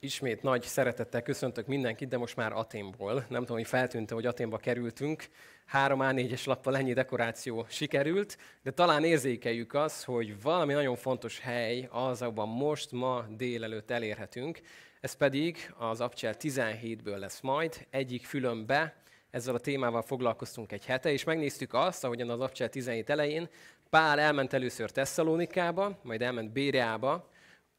Ismét nagy szeretettel köszöntök mindenkit, de most már Aténból. Nem tudom, hogy feltűnte, hogy Aténba kerültünk. Három A4-es lappal ennyi dekoráció sikerült, de talán érzékeljük azt, hogy valami nagyon fontos hely az, abban most, ma délelőtt elérhetünk. Ez pedig az Abcsel 17-ből lesz majd, egyik fülönbe. Ezzel a témával foglalkoztunk egy hete, és megnéztük azt, ahogyan az Abcsel 17 elején Pál elment először Tesszalonikába, majd elment Béreába.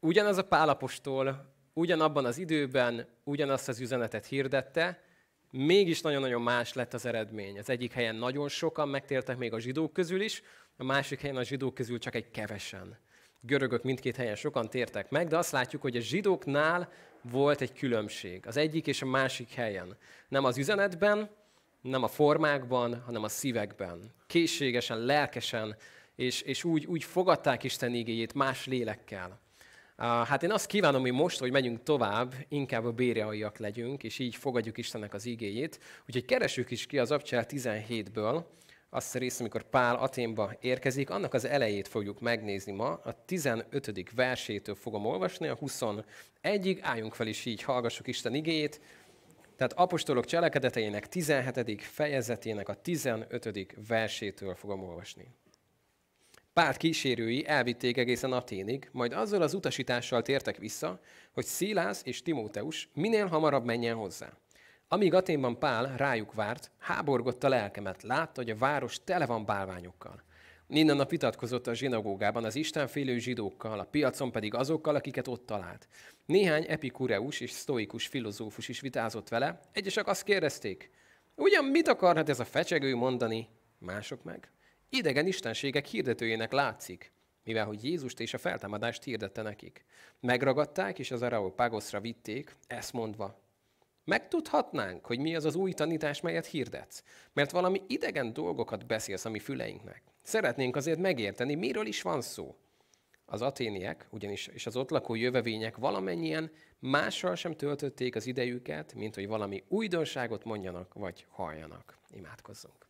Ugyanaz a Pálapostól ugyanabban az időben ugyanazt az üzenetet hirdette, mégis nagyon-nagyon más lett az eredmény. Az egyik helyen nagyon sokan megtértek még a zsidók közül is, a másik helyen a zsidók közül csak egy kevesen. Görögök mindkét helyen sokan tértek meg, de azt látjuk, hogy a zsidóknál volt egy különbség. Az egyik és a másik helyen. Nem az üzenetben, nem a formákban, hanem a szívekben. Készségesen, lelkesen, és, és úgy, úgy fogadták Isten igéjét más lélekkel. Hát én azt kívánom, hogy most, hogy megyünk tovább, inkább a béreaiak legyünk, és így fogadjuk Istennek az igéjét. Úgyhogy keresünk is ki az Abcsel 17-ből, azt a részt, amikor Pál Aténba érkezik, annak az elejét fogjuk megnézni ma, a 15. versétől fogom olvasni, a 21-ig, álljunk fel is így, hallgassuk Isten igéjét. Tehát apostolok cselekedeteinek 17. fejezetének a 15. versétől fogom olvasni. Párt kísérői elvitték egészen Aténig, majd azzal az utasítással tértek vissza, hogy Szilász és Timóteus minél hamarabb menjen hozzá. Amíg Aténban Pál rájuk várt, háborgott a lelkemet, látta, hogy a város tele van bálványokkal. Minden nap vitatkozott a zsinagógában az istenfélő zsidókkal, a piacon pedig azokkal, akiket ott talált. Néhány epikureus és sztoikus filozófus is vitázott vele, egyesek azt kérdezték, ugyan mit akarhat ez a fecsegő mondani, mások meg? Idegen istenségek hirdetőjének látszik, mivel hogy Jézust és a feltámadást hirdette nekik. Megragadták, és az Areopagoszra vitték, ezt mondva, Megtudhatnánk, hogy mi az az új tanítás, melyet hirdetsz, mert valami idegen dolgokat beszélsz a mi füleinknek. Szeretnénk azért megérteni, miről is van szó. Az aténiek, ugyanis és az ott lakó jövevények valamennyien mással sem töltötték az idejüket, mint hogy valami újdonságot mondjanak vagy halljanak. Imádkozzunk.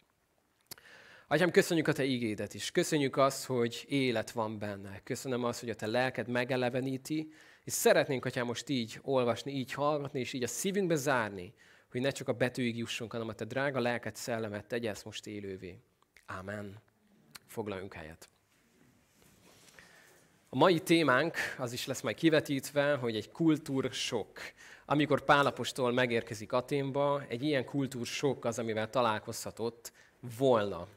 Atyám, köszönjük a Te ígédet is. Köszönjük azt, hogy élet van benne. Köszönöm azt, hogy a Te lelked megeleveníti, és szeretnénk, Atyám, most így olvasni, így hallgatni, és így a szívünkbe zárni, hogy ne csak a betűig jussunk, hanem a Te drága lelked szellemet tegye ezt most élővé. Ámen. Foglaljunk helyet. A mai témánk az is lesz majd kivetítve, hogy egy kultúrsok. Amikor Pálapostól megérkezik Aténba, egy ilyen kultúrsok az, amivel találkozhatott volna.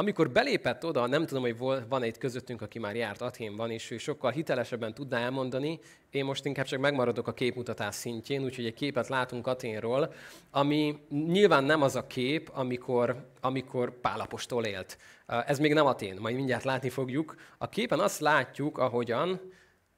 Amikor belépett oda, nem tudom, hogy van egy közöttünk, aki már járt Athénban, és ő sokkal hitelesebben tudná elmondani, én most inkább csak megmaradok a képmutatás szintjén, úgyhogy egy képet látunk Aténról, ami nyilván nem az a kép, amikor, amikor Pálapostól élt. Ez még nem Atén, majd mindjárt látni fogjuk. A képen azt látjuk, ahogyan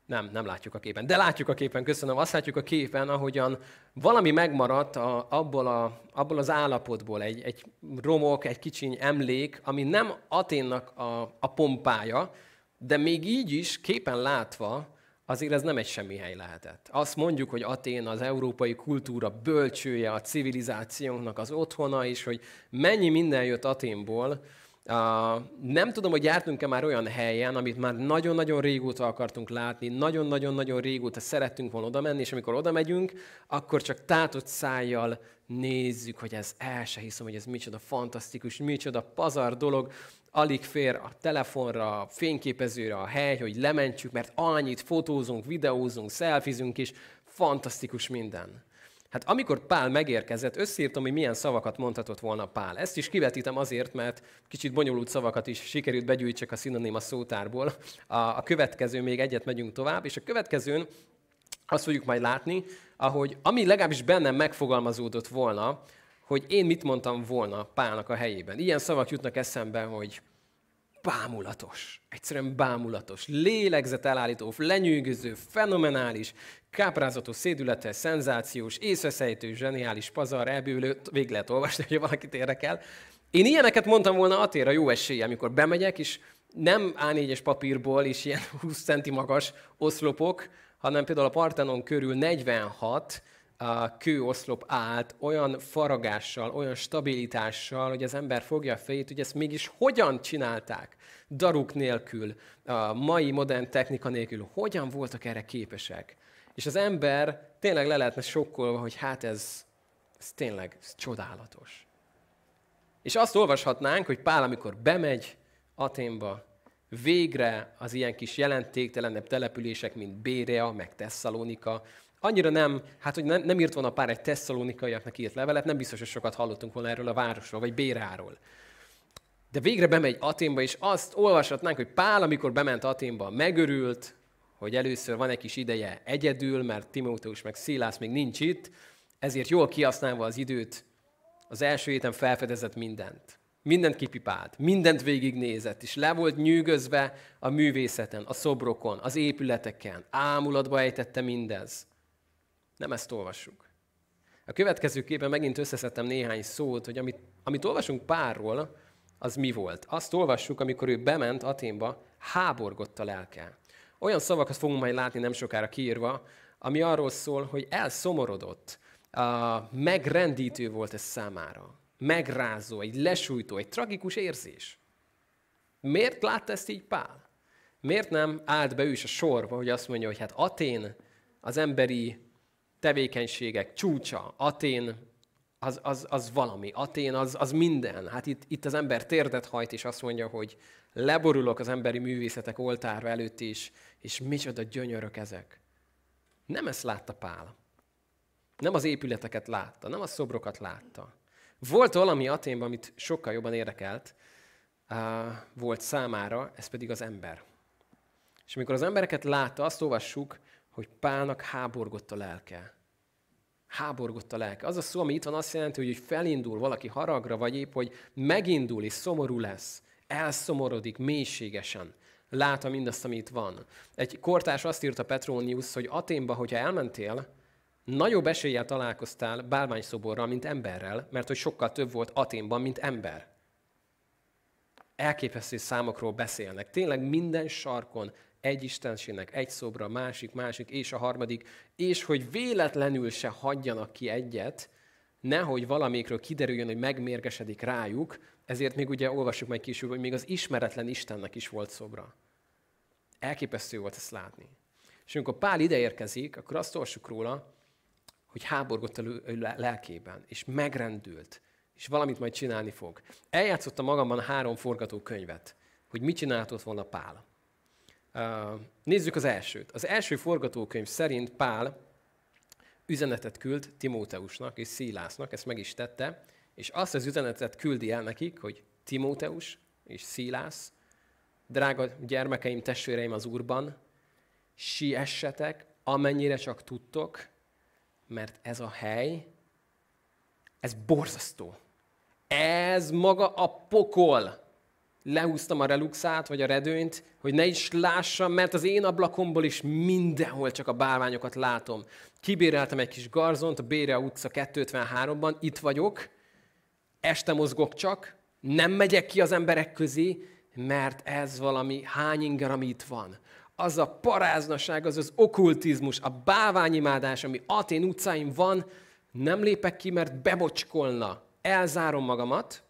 nem, nem látjuk a képen. De látjuk a képen, köszönöm. Azt látjuk a képen, ahogyan valami megmaradt a, abból, a, abból az állapotból, egy, egy romok, egy kicsiny emlék, ami nem Aténnak a, a pompája, de még így is képen látva, azért ez nem egy semmi hely lehetett. Azt mondjuk, hogy Atén az európai kultúra bölcsője, a civilizációnknak az otthona, és hogy mennyi minden jött Aténból, Uh, nem tudom, hogy jártunk-e már olyan helyen, amit már nagyon-nagyon régóta akartunk látni, nagyon-nagyon-nagyon régóta szerettünk volna oda menni, és amikor oda megyünk, akkor csak tátott szájjal nézzük, hogy ez el se hiszem, hogy ez micsoda fantasztikus, micsoda pazar dolog, alig fér a telefonra, a fényképezőre a hely, hogy lementjük, mert annyit fotózunk, videózunk, szelfizünk, és fantasztikus minden. Hát amikor Pál megérkezett, összírtam, hogy milyen szavakat mondhatott volna Pál. Ezt is kivetítem azért, mert kicsit bonyolult szavakat is sikerült begyűjtsek a szinoníma szótárból. A, a következő, még egyet megyünk tovább, és a következőn azt fogjuk majd látni, ahogy ami legalábbis bennem megfogalmazódott volna, hogy én mit mondtam volna Pálnak a helyében. Ilyen szavak jutnak eszembe, hogy bámulatos, egyszerűen bámulatos, lélegzet elállító, lenyűgöző, fenomenális, káprázatos, szédületes, szenzációs, észveszejtő, zseniális, pazar, elbűlő, végig lehet olvasni, hogy valakit érdekel. Én ilyeneket mondtam volna Atéra jó esélye, amikor bemegyek, és nem A4-es papírból és ilyen 20 centi magas oszlopok, hanem például a Partenon körül 46 a kőoszlop állt olyan faragással, olyan stabilitással, hogy az ember fogja a fejét, hogy ezt mégis hogyan csinálták, daruk nélkül, a mai modern technika nélkül, hogyan voltak erre képesek. És az ember tényleg le lehetne sokkolva, hogy hát ez, ez tényleg ez csodálatos. És azt olvashatnánk, hogy Pál, amikor bemegy Aténba, végre az ilyen kis jelentéktelenebb települések, mint Bérea, meg Tesszalonika, annyira nem, hát hogy nem, nem írt volna pár egy tesszalonikaiaknak írt levelet, nem biztos, hogy sokat hallottunk volna erről a városról, vagy Béráról. De végre bemegy Aténba, és azt olvashatnánk, hogy Pál, amikor bement Aténba, megörült, hogy először van egy kis ideje egyedül, mert Timóteus meg Szilász még nincs itt, ezért jól kihasználva az időt, az első héten felfedezett mindent. Mindent kipipált, mindent végignézett, és le volt nyűgözve a művészeten, a szobrokon, az épületeken, ámulatba ejtette mindez. Nem ezt olvassuk. A következő képen megint összeszedtem néhány szót, hogy amit, amit olvasunk párról, az mi volt. Azt olvassuk, amikor ő bement Aténba, háborgott a lelke. Olyan szavakat fogunk majd látni nem sokára kiírva, ami arról szól, hogy elszomorodott, megrendítő volt ez számára. Megrázó, egy lesújtó, egy tragikus érzés. Miért látta ezt így Pál? Miért nem állt be ő is a sorba, hogy azt mondja, hogy hát Atén az emberi tevékenységek csúcsa, Atén az, az, az valami, Atén az, az minden. Hát itt, itt az ember térdet hajt, és azt mondja, hogy leborulok az emberi művészetek oltárva előtt is, és micsoda gyönyörök ezek. Nem ezt látta Pál. Nem az épületeket látta, nem a szobrokat látta. Volt valami Aténban, amit sokkal jobban érdekelt, volt számára, ez pedig az ember. És amikor az embereket látta, azt olvassuk, hogy Pálnak háborgott a lelke. Háborgott a lelke. Az a szó, ami itt van, azt jelenti, hogy felindul valaki haragra, vagy épp, hogy megindul és szomorú lesz. Elszomorodik mélységesen. Látta mindazt, ami itt van. Egy kortárs azt írta Petronius, hogy Aténba, hogyha elmentél, nagyobb eséllyel találkoztál bálványszoborral, mint emberrel, mert hogy sokkal több volt Aténban, mint ember. Elképesztő számokról beszélnek. Tényleg minden sarkon egy istenségnek egy szobra, másik, másik, és a harmadik, és hogy véletlenül se hagyjanak ki egyet, nehogy valamikről kiderüljön, hogy megmérgesedik rájuk, ezért még ugye olvassuk majd később, hogy még az ismeretlen Istennek is volt szobra. Elképesztő volt ezt látni. És amikor Pál ide érkezik, akkor azt olvassuk róla, hogy háborgott a lelkében, és megrendült, és valamit majd csinálni fog. Eljátszottam magamban három forgatókönyvet, hogy mit csináltott volna Pál. Nézzük az elsőt. Az első forgatókönyv szerint Pál üzenetet küld Timóteusnak és Szílásznak, ezt meg is tette, és azt az üzenetet küldi el nekik, hogy Timóteus és Szílász, drága gyermekeim, testvéreim az Úrban, siessetek, amennyire csak tudtok, mert ez a hely, ez borzasztó. Ez maga a pokol. Lehúztam a reluxát, vagy a redőnyt, hogy ne is lássam, mert az én ablakomból is mindenhol csak a bálványokat látom. Kibéreltem egy kis garzont a Bérea utca 253-ban, itt vagyok, este mozgok csak, nem megyek ki az emberek közé, mert ez valami hány inger, ami itt van az a paráznaság, az az okkultizmus, a báványimádás, ami Atén utcáim van, nem lépek ki, mert bemocskolna. Elzárom magamat.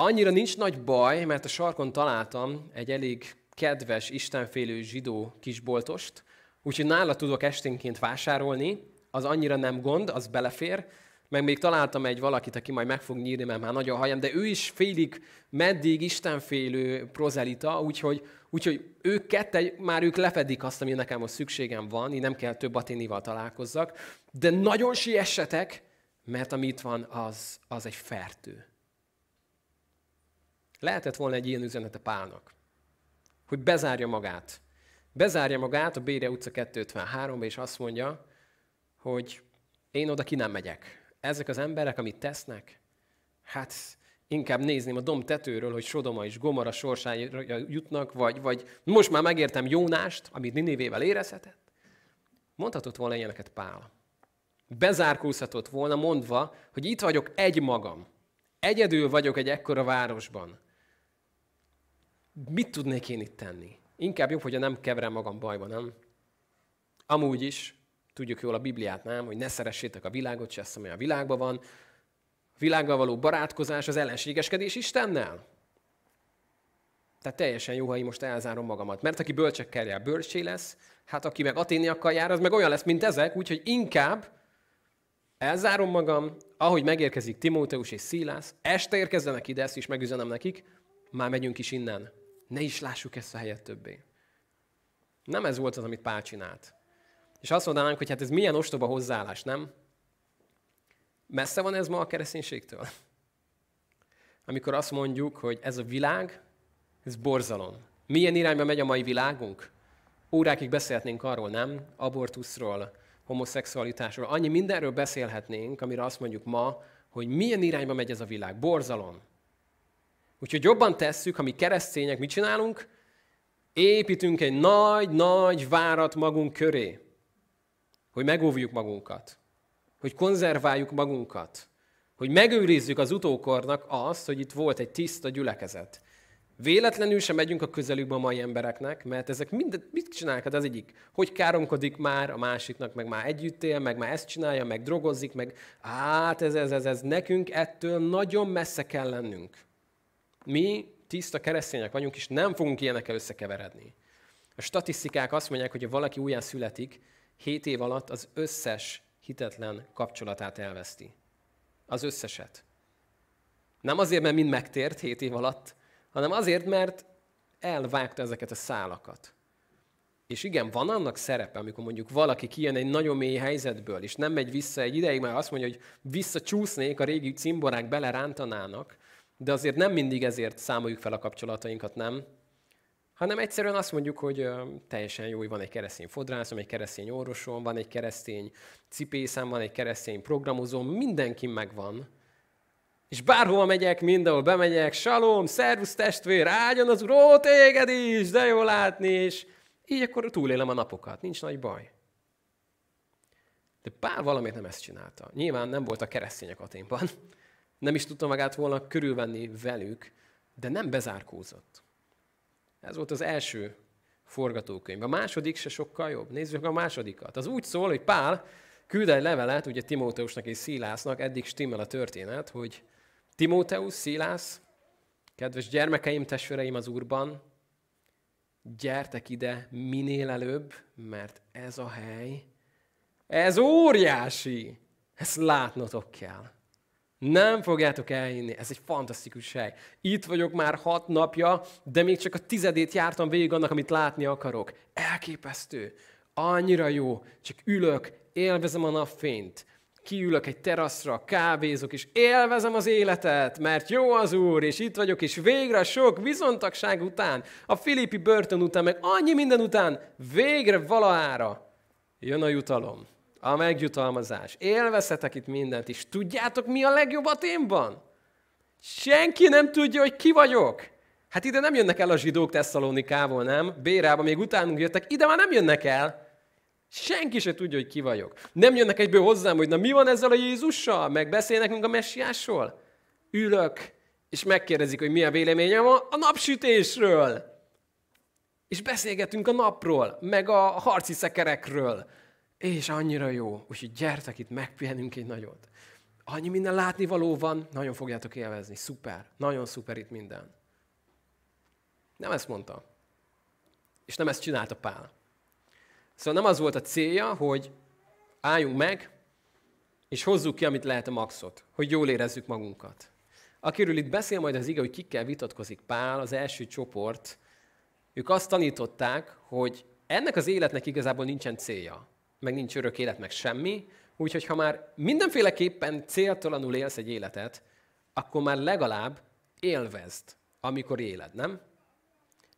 Annyira nincs nagy baj, mert a sarkon találtam egy elég kedves, istenfélő zsidó kisboltost, úgyhogy nála tudok esténként vásárolni, az annyira nem gond, az belefér, meg még találtam egy valakit, aki majd meg fog nyírni, mert már nagy a hajam, de ő is félig meddig istenfélő prozelita, úgyhogy, úgyhogy ők kette, már ők lefedik azt, ami nekem most szükségem van, így nem kell több aténival találkozzak, de nagyon siessetek, mert ami itt van, az, az egy fertő. Lehetett volna egy ilyen üzenete Pálnak, hogy bezárja magát. Bezárja magát a Bére utca 253-ba, és azt mondja, hogy én oda ki nem megyek ezek az emberek, amit tesznek, hát inkább nézném a dom tetőről, hogy Sodoma és Gomora sorsára jutnak, vagy, vagy most már megértem Jónást, amit Ninivével érezhetett. Mondhatott volna ilyeneket Pál. Bezárkózhatott volna mondva, hogy itt vagyok egy magam. Egyedül vagyok egy ekkora városban. Mit tudnék én itt tenni? Inkább jobb, hogyha nem keverem magam bajba, nem? Amúgy is, Tudjuk jól a Bibliát, nem? Hogy ne szeressétek a világot, se azt, ami a világban van. A világgal való barátkozás az ellenségeskedés Istennel. Tehát teljesen jó, ha én most elzárom magamat. Mert aki bölcsekkel jár, bölcsé lesz, hát aki meg aténiakkal jár, az meg olyan lesz, mint ezek, úgyhogy inkább elzárom magam, ahogy megérkezik Timóteus és Szilász, este érkezzenek ide, ezt is megüzenem nekik, már megyünk is innen. Ne is lássuk ezt a helyet többé. Nem ez volt az, amit Pál csinált. És azt mondanánk, hogy hát ez milyen ostoba hozzáállás, nem? Messze van ez ma a kereszténységtől? Amikor azt mondjuk, hogy ez a világ, ez borzalom. Milyen irányba megy a mai világunk? Órákig beszélhetnénk arról, nem? Abortuszról, homoszexualitásról. Annyi mindenről beszélhetnénk, amire azt mondjuk ma, hogy milyen irányba megy ez a világ. Borzalom. Úgyhogy jobban tesszük, ha mi keresztények mit csinálunk? Építünk egy nagy-nagy várat magunk köré, hogy megóvjuk magunkat, hogy konzerváljuk magunkat, hogy megőrizzük az utókornak azt, hogy itt volt egy tiszta gyülekezet. Véletlenül sem megyünk a közelükbe a mai embereknek, mert ezek mindent, mit csinálnak? Hát az egyik, hogy káromkodik már, a másiknak meg már együtt él, meg már ezt csinálja, meg drogozik, meg hát ez, ez, ez, ez, nekünk ettől nagyon messze kell lennünk. Mi tiszta keresztények vagyunk, és nem fogunk ilyenekkel összekeveredni. A statisztikák azt mondják, hogy ha valaki újján születik, 7 év alatt az összes hitetlen kapcsolatát elveszti. Az összeset. Nem azért, mert mind megtért 7 év alatt, hanem azért, mert elvágta ezeket a szálakat. És igen, van annak szerepe, amikor mondjuk valaki kijön egy nagyon mély helyzetből, és nem megy vissza egy ideig, mert azt mondja, hogy visszacsúsznék, a régi cimborák belerántanának, de azért nem mindig ezért számoljuk fel a kapcsolatainkat, nem? Hanem egyszerűen azt mondjuk, hogy ö, teljesen jó, hogy van egy keresztény fodrászom, egy keresztény orvosom, van egy keresztény cipészem, van egy keresztény programozóm, mindenki megvan. És bárhova megyek, mindenhol bemegyek, salom, szervusz testvér, áldjon az úr, ó, téged is, de jó látni, és így akkor túlélem a napokat, nincs nagy baj. De Pál valamit nem ezt csinálta. Nyilván nem volt a keresztények Aténban, nem is tudta magát volna körülvenni velük, de nem bezárkózott. Ez volt az első forgatókönyv. A második se sokkal jobb. Nézzük a másodikat. Az úgy szól, hogy Pál küld egy levelet, ugye Timóteusnak és Szilásznak, eddig stimmel a történet, hogy Timóteus, Szilász, kedves gyermekeim, testvéreim az Úrban, gyertek ide minél előbb, mert ez a hely, ez óriási, ezt látnotok kell. Nem fogjátok elhinni, ez egy fantasztikus hely. Itt vagyok már hat napja, de még csak a tizedét jártam végig annak, amit látni akarok. Elképesztő, annyira jó, csak ülök, élvezem a napfényt, kiülök egy teraszra, kávézok, és élvezem az életet, mert jó az Úr, és itt vagyok, és végre sok vizontagság után, a Filippi börtön után, meg annyi minden után, végre valahára jön a jutalom a megjutalmazás. Élvezhetek itt mindent is. Tudjátok, mi a legjobb a témban? Senki nem tudja, hogy ki vagyok. Hát ide nem jönnek el a zsidók Tesszalonikából, nem? Bérába még utánunk jöttek, ide már nem jönnek el. Senki se tudja, hogy ki vagyok. Nem jönnek egyből hozzám, hogy na mi van ezzel a Jézussal? Meg beszélnek a messiásról? Ülök, és megkérdezik, hogy mi a véleményem a, a napsütésről. És beszélgetünk a napról, meg a harci szekerekről, és annyira jó, úgyhogy gyertek itt, megpihenünk egy nagyot. Annyi minden látnivaló van, nagyon fogjátok élvezni. Szuper, nagyon szuper itt minden. Nem ezt mondta. És nem ezt csinálta Pál. Szóval nem az volt a célja, hogy álljunk meg, és hozzuk ki, amit lehet a maxot, hogy jól érezzük magunkat. Akiről itt beszél majd az ige, hogy kikkel vitatkozik Pál, az első csoport, ők azt tanították, hogy ennek az életnek igazából nincsen célja meg nincs örök élet, meg semmi. Úgyhogy ha már mindenféleképpen céltalanul élsz egy életet, akkor már legalább élvezd, amikor éled, nem?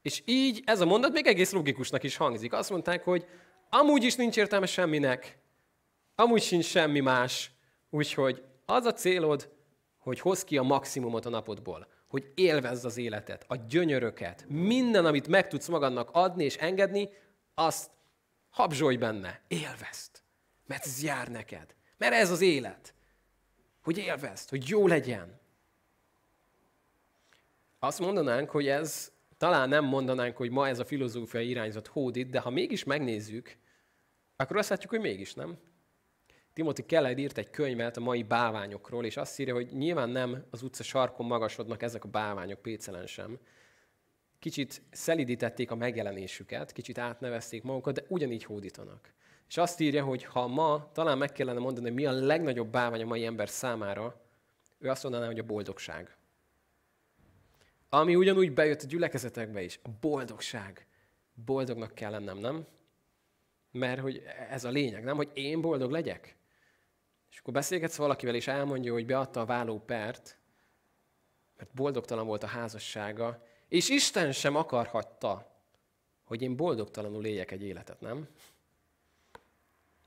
És így ez a mondat még egész logikusnak is hangzik. Azt mondták, hogy amúgy is nincs értelme semminek, amúgy sincs semmi más, úgyhogy az a célod, hogy hozd ki a maximumot a napodból, hogy élvezd az életet, a gyönyöröket, minden, amit meg tudsz magadnak adni és engedni, azt Habzsolj benne, élvezd, mert ez jár neked. Mert ez az élet. Hogy élvezd, hogy jó legyen. Azt mondanánk, hogy ez, talán nem mondanánk, hogy ma ez a filozófiai irányzat hódít, de ha mégis megnézzük, akkor azt látjuk, hogy mégis nem. Timothy Keller írt egy könyvet a mai báványokról, és azt írja, hogy nyilván nem az utca sarkon magasodnak ezek a báványok, pécelen sem, kicsit szelidítették a megjelenésüket, kicsit átnevezték magukat, de ugyanígy hódítanak. És azt írja, hogy ha ma talán meg kellene mondani, hogy mi a legnagyobb bávány a mai ember számára, ő azt mondaná, hogy a boldogság. Ami ugyanúgy bejött a gyülekezetekbe is, a boldogság. Boldognak kell lennem, nem? Mert hogy ez a lényeg, nem? Hogy én boldog legyek. És akkor beszélgetsz valakivel, és elmondja, hogy beadta a vállópert, mert boldogtalan volt a házassága, és Isten sem akarhatta, hogy én boldogtalanul éljek egy életet, nem?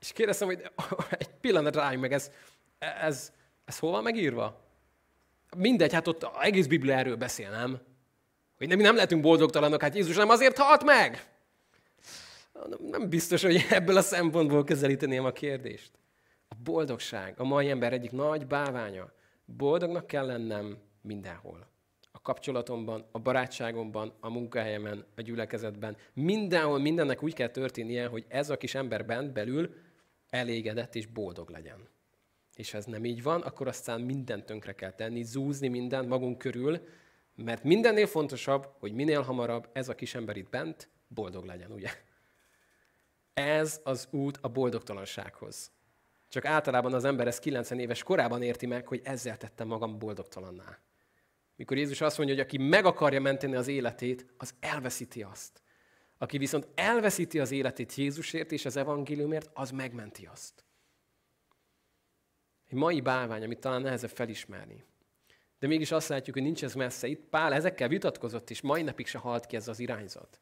És kérdeztem, hogy egy pillanat rájunk meg, ez, ez, ez hol van megírva? Mindegy, hát ott egész Biblia erről beszél, nem? Hogy nem, mi nem lehetünk boldogtalanok, hát Jézus nem azért halt meg? Nem biztos, hogy ebből a szempontból közelíteném a kérdést. A boldogság a mai ember egyik nagy báványa. Boldognak kell lennem mindenhol. A kapcsolatomban, a barátságomban, a munkahelyemen, a gyülekezetben. Mindenhol mindennek úgy kell történnie, hogy ez a kis ember bent belül elégedett és boldog legyen. És ha ez nem így van, akkor aztán mindent tönkre kell tenni, zúzni mindent magunk körül, mert mindennél fontosabb, hogy minél hamarabb ez a kis ember itt bent boldog legyen, ugye? Ez az út a boldogtalansághoz. Csak általában az ember ezt 90 éves korában érti meg, hogy ezzel tettem magam boldogtalanná. Mikor Jézus azt mondja, hogy aki meg akarja menteni az életét, az elveszíti azt. Aki viszont elveszíti az életét Jézusért és az evangéliumért, az megmenti azt. Egy mai bálvány, amit talán nehezebb felismerni. De mégis azt látjuk, hogy nincs ez messze. Itt Pál ezekkel vitatkozott, és mai napig se halt ki ez az irányzat.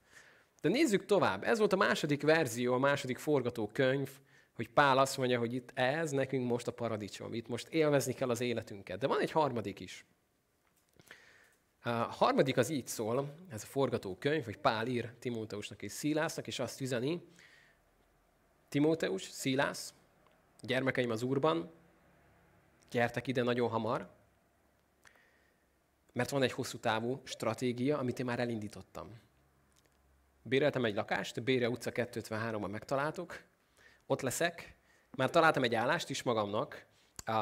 De nézzük tovább. Ez volt a második verzió, a második forgatókönyv, hogy Pál azt mondja, hogy itt ez nekünk most a paradicsom, itt most élvezni kell az életünket. De van egy harmadik is. A harmadik az így szól, ez a forgatókönyv, hogy Pál ír Timóteusnak és Szilásznak, és azt üzeni, Timóteus, Szilász, gyermekeim az Úrban, gyertek ide nagyon hamar, mert van egy hosszú távú stratégia, amit én már elindítottam. Béreltem egy lakást, Bére utca 253-ban megtaláltuk, ott leszek, már találtam egy állást is magamnak,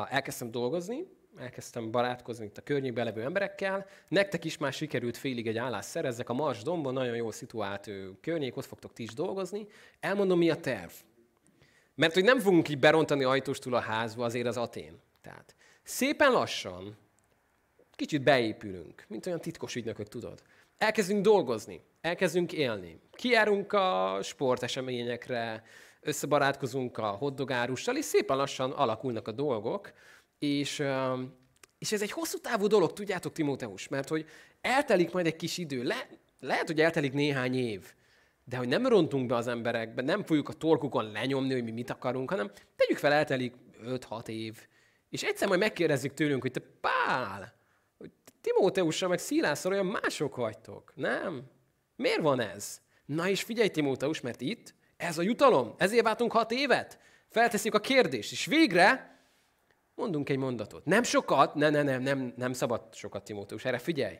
elkezdtem dolgozni, elkezdtem barátkozni itt a környékben levő emberekkel. Nektek is már sikerült félig egy állást szerezzek a Mars dombon, nagyon jól szituált környék, ott fogtok ti is dolgozni. Elmondom, mi a terv. Mert hogy nem fogunk így berontani ajtóstól a házba, azért az Atén. Tehát szépen lassan, kicsit beépülünk, mint olyan titkos ügynökök, tudod. Elkezdünk dolgozni, elkezdünk élni. Kijárunk a sporteseményekre, összebarátkozunk a hoddogárussal, és szépen lassan alakulnak a dolgok, és, és ez egy hosszú távú dolog, tudjátok, Timóteus, mert hogy eltelik majd egy kis idő, Le, lehet, hogy eltelik néhány év, de hogy nem rontunk be az emberekbe, nem fogjuk a torkukon lenyomni, hogy mi mit akarunk, hanem tegyük fel, eltelik 5-6 év, és egyszer majd megkérdezzük tőlünk, hogy te Pál, hogy Timóteussal meg Szilászal olyan mások vagytok, nem? Miért van ez? Na és figyelj, Timóteus, mert itt ez a jutalom, ezért váltunk hat évet. Felteszik a kérdést, és végre mondunk egy mondatot. Nem sokat, ne, ne, ne, nem, nem szabad sokat, Timóteus, erre figyelj.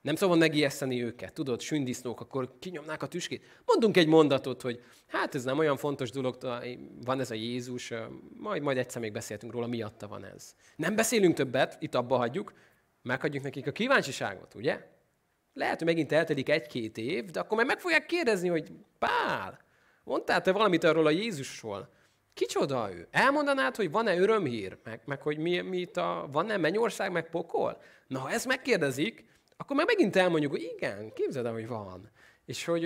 Nem szabad megijeszteni őket, tudod, sündisznók, akkor kinyomnák a tüskét. Mondunk egy mondatot, hogy hát ez nem olyan fontos dolog, van ez a Jézus, majd, majd egyszer még beszéltünk róla, miatta van ez. Nem beszélünk többet, itt abba hagyjuk, meghagyjuk nekik a kíváncsiságot, ugye? Lehet, hogy megint eltelik egy-két év, de akkor meg meg fogják kérdezni, hogy Pál, mondtál te valamit arról a Jézusról? Kicsoda ő? Elmondanád, hogy van-e örömhír? Meg, meg hogy mi, mi itt a, van-e mennyország, meg pokol? Na, ha ezt megkérdezik, akkor meg megint elmondjuk, hogy igen, képzeld el, hogy van. És hogy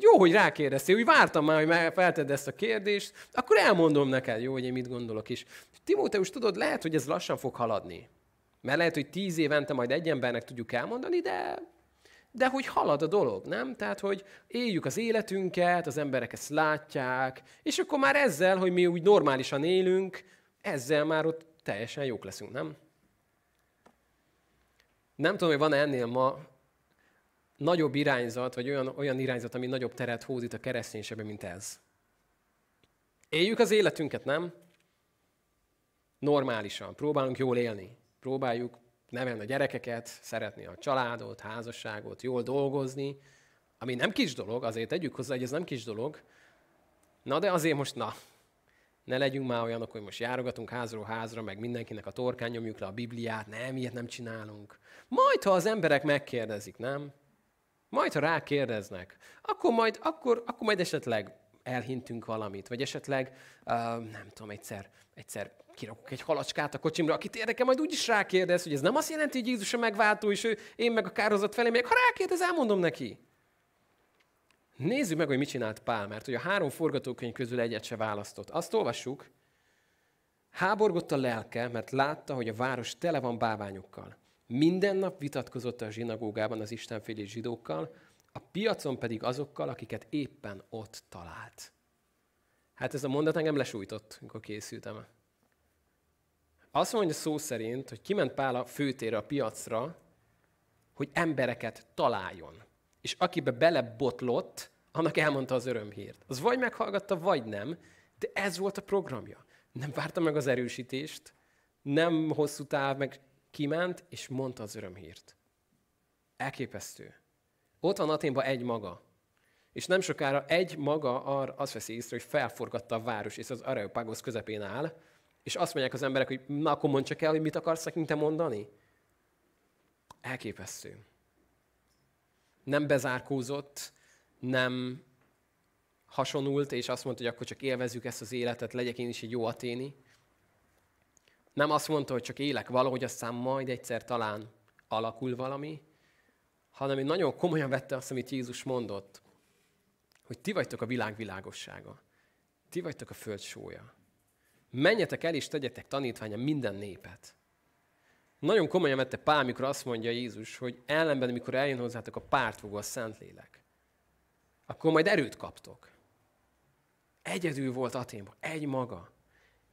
jó, hogy rákérdeztél, hogy vártam már, hogy feltedd ezt a kérdést, akkor elmondom neked, jó, hogy én mit gondolok is. Timóteus, tudod, lehet, hogy ez lassan fog haladni. Mert lehet, hogy tíz évente majd egy embernek tudjuk elmondani, de de hogy halad a dolog, nem? Tehát, hogy éljük az életünket, az emberek ezt látják, és akkor már ezzel, hogy mi úgy normálisan élünk, ezzel már ott teljesen jók leszünk, nem? Nem tudom, hogy van ennél ma nagyobb irányzat, vagy olyan, olyan irányzat, ami nagyobb teret hódít a kereszténységbe, mint ez. Éljük az életünket, nem? Normálisan. Próbálunk jól élni. Próbáljuk nevelni a gyerekeket, szeretni a családot, házasságot, jól dolgozni, ami nem kis dolog, azért tegyük hozzá, hogy ez nem kis dolog. Na de azért most, na, ne legyünk már olyanok, hogy most járogatunk házról házra, meg mindenkinek a torkán nyomjuk le a Bibliát, nem, ilyet nem csinálunk. Majd, ha az emberek megkérdezik, nem? Majd, ha rákérdeznek, akkor majd, akkor, akkor majd esetleg elhintünk valamit, vagy esetleg, uh, nem tudom, egyszer, egyszer kirakok egy halacskát a kocsimra, akit érdekel, majd úgyis rákérdez, hogy ez nem azt jelenti, hogy Jézus a megváltó, és ő, én meg a kározat felé megyek. Ha rákérdez, elmondom neki. Nézzük meg, hogy mit csinált Pál, mert hogy a három forgatókönyv közül egyet se választott. Azt olvassuk, háborgott a lelke, mert látta, hogy a város tele van báványokkal. Minden nap vitatkozott a zsinagógában az istenfélés zsidókkal, a piacon pedig azokkal, akiket éppen ott talált. Hát ez a mondat engem lesújtott, amikor készültem. Azt mondja szó szerint, hogy kiment Pál a főtérre, a piacra, hogy embereket találjon. És akibe belebotlott, annak elmondta az örömhírt. Az vagy meghallgatta, vagy nem, de ez volt a programja. Nem várta meg az erősítést, nem hosszú táv, meg kiment, és mondta az örömhírt. Elképesztő. Ott van Aténban egy maga. És nem sokára egy maga arra azt veszi észre, hogy felforgatta a város, és az Areopagos közepén áll, és azt mondják az emberek, hogy na akkor mondd csak el, hogy mit akarsz nekünk te mondani. Elképesztő. Nem bezárkózott, nem hasonult, és azt mondta, hogy akkor csak élvezzük ezt az életet, legyek én is egy jó aténi. Nem azt mondta, hogy csak élek valahogy, aztán majd egyszer talán alakul valami, hanem hogy nagyon komolyan vette azt, amit Jézus mondott, hogy ti vagytok a világ világossága. Ti vagytok a föld sója. Menjetek el és tegyetek tanítványa minden népet. Nagyon komolyan vette Pál, mikor azt mondja Jézus, hogy ellenben, mikor eljön hozzátok a pártfogó a Szentlélek, akkor majd erőt kaptok. Egyedül volt Aténban, egy maga.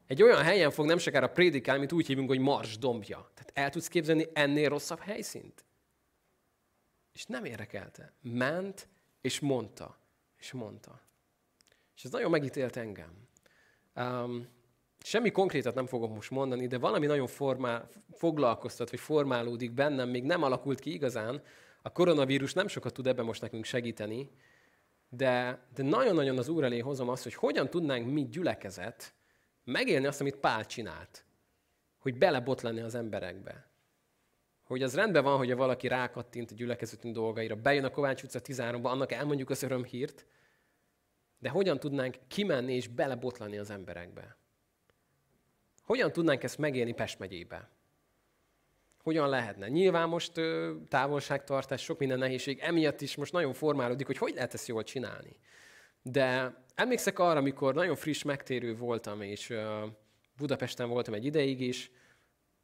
Egy olyan helyen fog nem sokára prédikálni, mint úgy hívunk, hogy Mars dombja. Tehát el tudsz képzelni ennél rosszabb helyszínt? És nem érdekelte. Ment, és mondta. És mondta. És ez nagyon megítélt engem. Um, semmi konkrétat nem fogok most mondani, de valami nagyon formál, foglalkoztat, vagy formálódik bennem, még nem alakult ki igazán. A koronavírus nem sokat tud ebben most nekünk segíteni, de, de nagyon-nagyon az Úr elé hozom azt, hogy hogyan tudnánk mi gyülekezet megélni azt, amit Pál csinált. Hogy belebotlani az emberekbe. Hogy az rendben van, hogy valaki rákattint a gyülekezetünk dolgaira, bejön a Kovács utca 13-ba, annak elmondjuk az örömhírt, de hogyan tudnánk kimenni és belebotlani az emberekbe? Hogyan tudnánk ezt megélni Pest megyébe? Hogyan lehetne? Nyilván most ö, távolságtartás, sok minden nehézség, emiatt is most nagyon formálódik, hogy hogy lehet ezt jól csinálni. De emlékszek arra, amikor nagyon friss megtérő voltam, és ö, Budapesten voltam egy ideig is,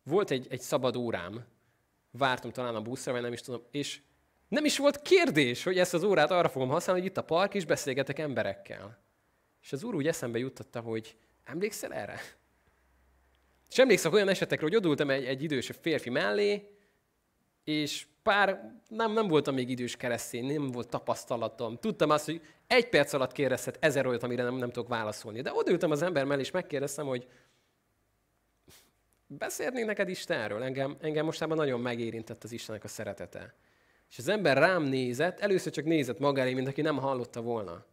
volt egy, egy szabad órám, vártam talán a buszra, vagy nem is tudom, és nem is volt kérdés, hogy ezt az órát arra fogom használni, hogy itt a park, és beszélgetek emberekkel. És az úr úgy eszembe juttatta, hogy emlékszel erre? És emlékszem olyan esetekre, hogy odultam egy, egy idős férfi mellé, és pár, nem, nem voltam még idős keresztény, nem volt tapasztalatom. Tudtam azt, hogy egy perc alatt kérdezhet ezer olyat, amire nem, nem tudok válaszolni. De odaültem az ember mellé, és megkérdeztem, hogy beszélnék neked Istenről? Engem, engem mostában nagyon megérintett az Istennek a szeretete. És az ember rám nézett, először csak nézett magára, mint aki nem hallotta volna.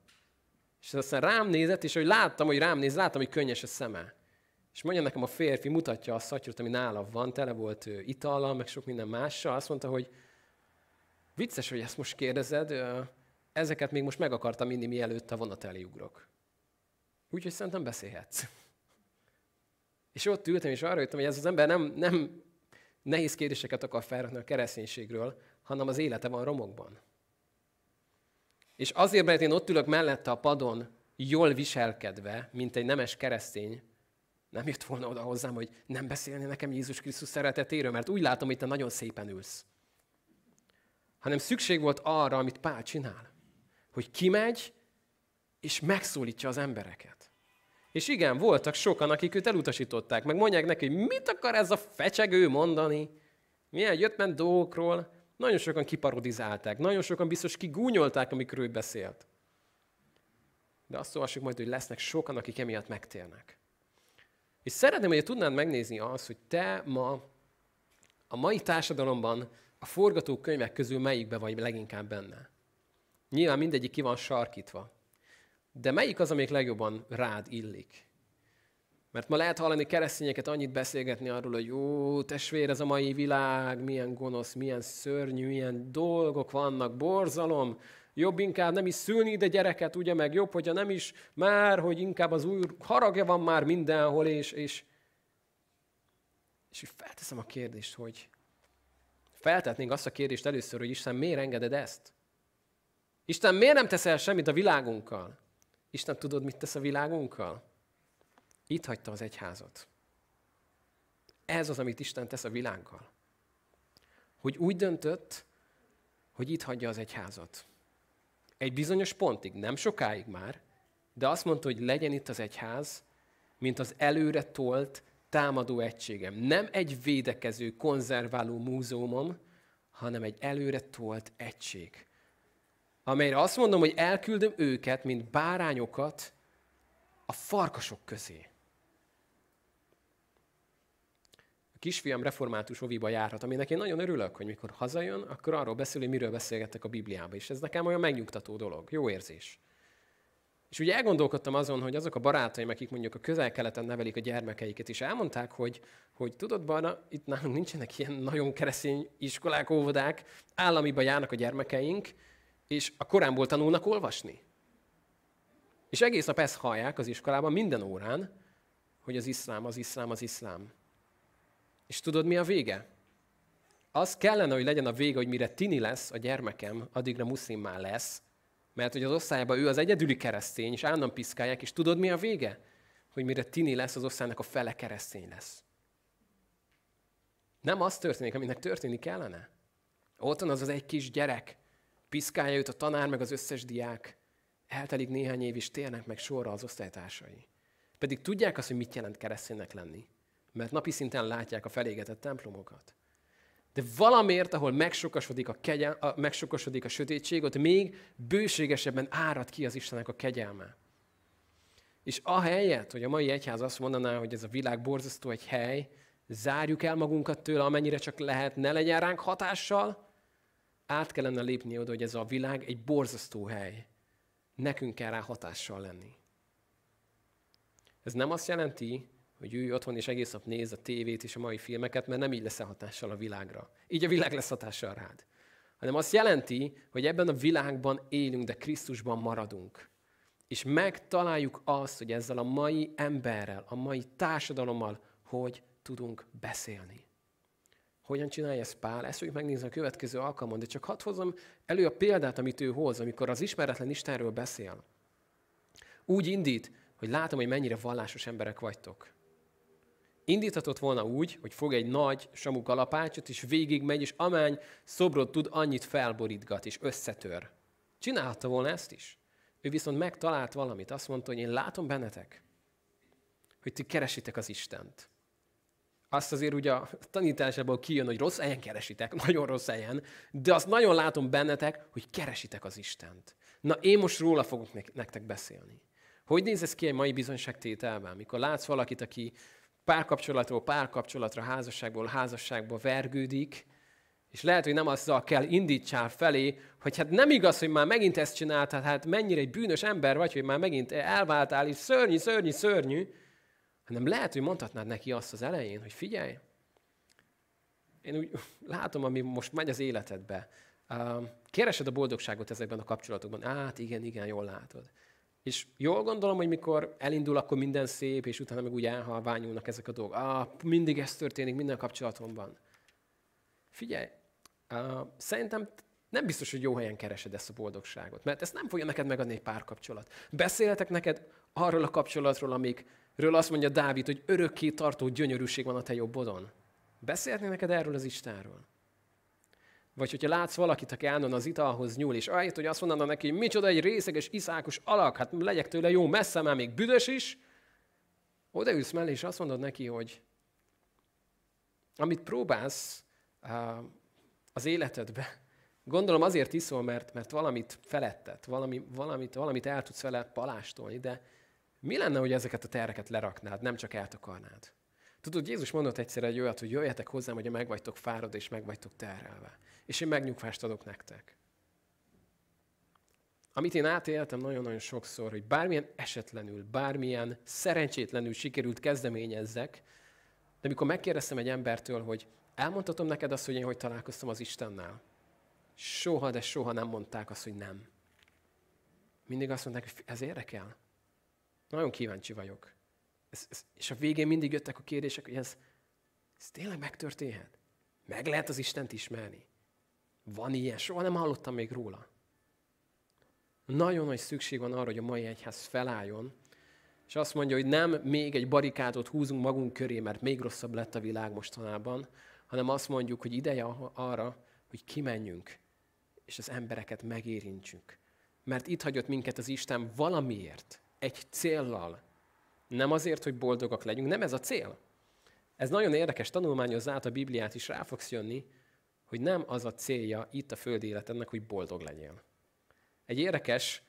És aztán rám nézett, és hogy láttam, hogy rám néz, láttam, hogy könnyes a szeme. És mondja nekem a férfi, mutatja a szatyrot, ami nála van, tele volt itallal, meg sok minden mással. Azt mondta, hogy vicces, hogy ezt most kérdezed, ezeket még most meg akartam inni, mielőtt a vonat elé. Úgyhogy szerintem beszélhetsz. És ott ültem, és arra jöttem, hogy ez az ember nem, nem nehéz kérdéseket akar felrakni a kereszténységről, hanem az élete van romokban. És azért, mert én ott ülök mellette a padon, jól viselkedve, mint egy nemes keresztény, nem jött volna oda hozzám, hogy nem beszélni nekem Jézus Krisztus szeretetéről, mert úgy látom, hogy te nagyon szépen ülsz. Hanem szükség volt arra, amit Pál csinál. Hogy kimegy, és megszólítja az embereket. És igen, voltak sokan, akik őt elutasították, meg mondják neki, hogy mit akar ez a fecsegő mondani, milyen jöttment dolgokról. Nagyon sokan kiparodizálták, nagyon sokan biztos kigúnyolták, amikor ő beszélt. De azt olvassuk majd, hogy lesznek sokan, akik emiatt megtérnek. És szeretném, hogy tudnád megnézni azt, hogy te ma a mai társadalomban a forgatókönyvek közül melyikbe vagy leginkább benne. Nyilván mindegyik ki van sarkítva. De melyik az, amelyik legjobban rád illik? Mert ma lehet hallani keresztényeket annyit beszélgetni arról, hogy jó, testvér, ez a mai világ, milyen gonosz, milyen szörnyű, milyen dolgok vannak, borzalom, jobb inkább nem is szülni ide gyereket, ugye, meg jobb, hogyha nem is már, hogy inkább az új haragja van már mindenhol, és, és, és felteszem a kérdést, hogy feltetnénk azt a kérdést először, hogy Isten miért engeded ezt? Isten miért nem teszel semmit a világunkkal? Isten tudod, mit tesz a világunkkal? Itt hagyta az egyházat. Ez az, amit Isten tesz a világgal. Hogy úgy döntött, hogy itt hagyja az egyházat. Egy bizonyos pontig, nem sokáig már, de azt mondta, hogy legyen itt az egyház, mint az előre tolt támadó egységem. Nem egy védekező, konzerváló múzeumom, hanem egy előre tolt egység. Amelyre azt mondom, hogy elküldöm őket, mint bárányokat a farkasok közé. kisfiam református oviba járhat, aminek én nagyon örülök, hogy mikor hazajön, akkor arról beszél, hogy miről beszélgettek a Bibliában. És ez nekem olyan megnyugtató dolog, jó érzés. És ugye elgondolkodtam azon, hogy azok a barátaim, akik mondjuk a közel-keleten nevelik a gyermekeiket, és elmondták, hogy, hogy tudod, Barna, itt nálunk nincsenek ilyen nagyon keresztény iskolák, óvodák, államiba járnak a gyermekeink, és a koránból tanulnak olvasni. És egész nap ezt hallják az iskolában, minden órán, hogy az iszlám, az iszlám, az iszlám. És tudod, mi a vége? Az kellene, hogy legyen a vége, hogy mire tini lesz a gyermekem, addigra már lesz, mert hogy az osztályban ő az egyedüli keresztény, és állandóan piszkálják, és tudod, mi a vége? Hogy mire tini lesz, az osztálynak a fele keresztény lesz. Nem az történik, aminek történni kellene. Ott van az az egy kis gyerek, piszkálja őt a tanár, meg az összes diák. Eltelik néhány év, és térnek meg sorra az osztálytársai. Pedig tudják azt, hogy mit jelent kereszténynek lenni mert napi szinten látják a felégetett templomokat. De valamiért, ahol megsokasodik a, kegyel, a, megsokasodik a sötétség, ott még bőségesebben árad ki az Istennek a kegyelme. És ahelyett, hogy a mai egyház azt mondaná, hogy ez a világ borzasztó egy hely, zárjuk el magunkat tőle, amennyire csak lehet, ne legyen ránk hatással, át kellene lépni oda, hogy ez a világ egy borzasztó hely. Nekünk kell rá hatással lenni. Ez nem azt jelenti, hogy ülj otthon és egész nap néz a tévét és a mai filmeket, mert nem így lesz hatással a világra. Így a világ lesz hatással rád. Hanem azt jelenti, hogy ebben a világban élünk, de Krisztusban maradunk. És megtaláljuk azt, hogy ezzel a mai emberrel, a mai társadalommal hogy tudunk beszélni. Hogyan csinálja ezt Pál? Ezt fogjuk megnézni a következő alkalmon, de csak hadd hozzam elő a példát, amit ő hoz, amikor az ismeretlen Istenről beszél. Úgy indít, hogy látom, hogy mennyire vallásos emberek vagytok. Indíthatott volna úgy, hogy fog egy nagy samu kalapácsot, és végigmegy, és amány szobrot tud, annyit felborítgat, és összetör. Csinálhatta volna ezt is. Ő viszont megtalált valamit. Azt mondta, hogy én látom bennetek, hogy ti keresitek az Istent. Azt azért ugye a tanításából kijön, hogy rossz helyen keresitek, nagyon rossz helyen, de azt nagyon látom bennetek, hogy keresitek az Istent. Na, én most róla fogok nektek beszélni. Hogy néz ez ki egy mai bizonyságtételben? Mikor látsz valakit, aki párkapcsolatról párkapcsolatra, házasságból házasságba vergődik, és lehet, hogy nem azzal kell indítsál felé, hogy hát nem igaz, hogy már megint ezt csináltad, hát mennyire egy bűnös ember vagy, hogy már megint elváltál, és szörnyű, szörnyű, szörnyű, hanem lehet, hogy mondhatnád neki azt az elején, hogy figyelj, én úgy látom, ami most megy az életedbe. Keresed a boldogságot ezekben a kapcsolatokban. Át, igen, igen, jól látod. És jól gondolom, hogy mikor elindul, akkor minden szép, és utána meg úgy elhalványulnak ezek a dolgok. Ah, mindig ez történik minden kapcsolatomban. Figyelj, uh, szerintem nem biztos, hogy jó helyen keresed ezt a boldogságot, mert ezt nem fogja neked megadni egy párkapcsolat. Beszélhetek neked arról a kapcsolatról, amikről azt mondja Dávid, hogy örökké tartó gyönyörűség van a te jobbodon. Beszélhetnék neked erről az Istenről. Vagy hogyha látsz valakit, aki állandóan az italhoz nyúl, és ahelyett, hogy azt mondaná neki, hogy micsoda egy részeges, iszákos alak, hát legyek tőle jó messze, már még büdös is, odaülsz mellé, és azt mondod neki, hogy amit próbálsz az életedbe, gondolom azért iszol, mert, mert valamit felettet, valami, valamit, valamit el tudsz vele palástolni, de mi lenne, hogy ezeket a terreket leraknád, nem csak eltakarnád? Tudod, Jézus mondott egyszer egy olyat, hogy jöjjetek hozzám, hogy meg vagytok fárad és meg vagytok terhelve. És én megnyugvást adok nektek. amit én átéltem nagyon-nagyon sokszor, hogy bármilyen esetlenül, bármilyen szerencsétlenül sikerült kezdeményezzek, de amikor megkérdeztem egy embertől, hogy elmondhatom neked azt, hogy én hogy találkoztam az Istennel, soha, de soha nem mondták azt, hogy nem. Mindig azt mondták, hogy ez érdekel. Nagyon kíváncsi vagyok. Ez, ez, és a végén mindig jöttek a kérdések, hogy ez, ez tényleg megtörténhet? Meg lehet az Istent ismerni? Van ilyen? Soha nem hallottam még róla. Nagyon nagy szükség van arra, hogy a mai egyház felálljon, és azt mondja, hogy nem még egy barikádot húzunk magunk köré, mert még rosszabb lett a világ mostanában, hanem azt mondjuk, hogy ideje arra, hogy kimenjünk, és az embereket megérintsünk. Mert itt hagyott minket az Isten valamiért, egy céllal. Nem azért, hogy boldogak legyünk, nem ez a cél. Ez nagyon érdekes, tanulmányozz át a Bibliát is, rá fogsz jönni, hogy nem az a célja itt a földi életednek, hogy boldog legyél. Egy érdekes,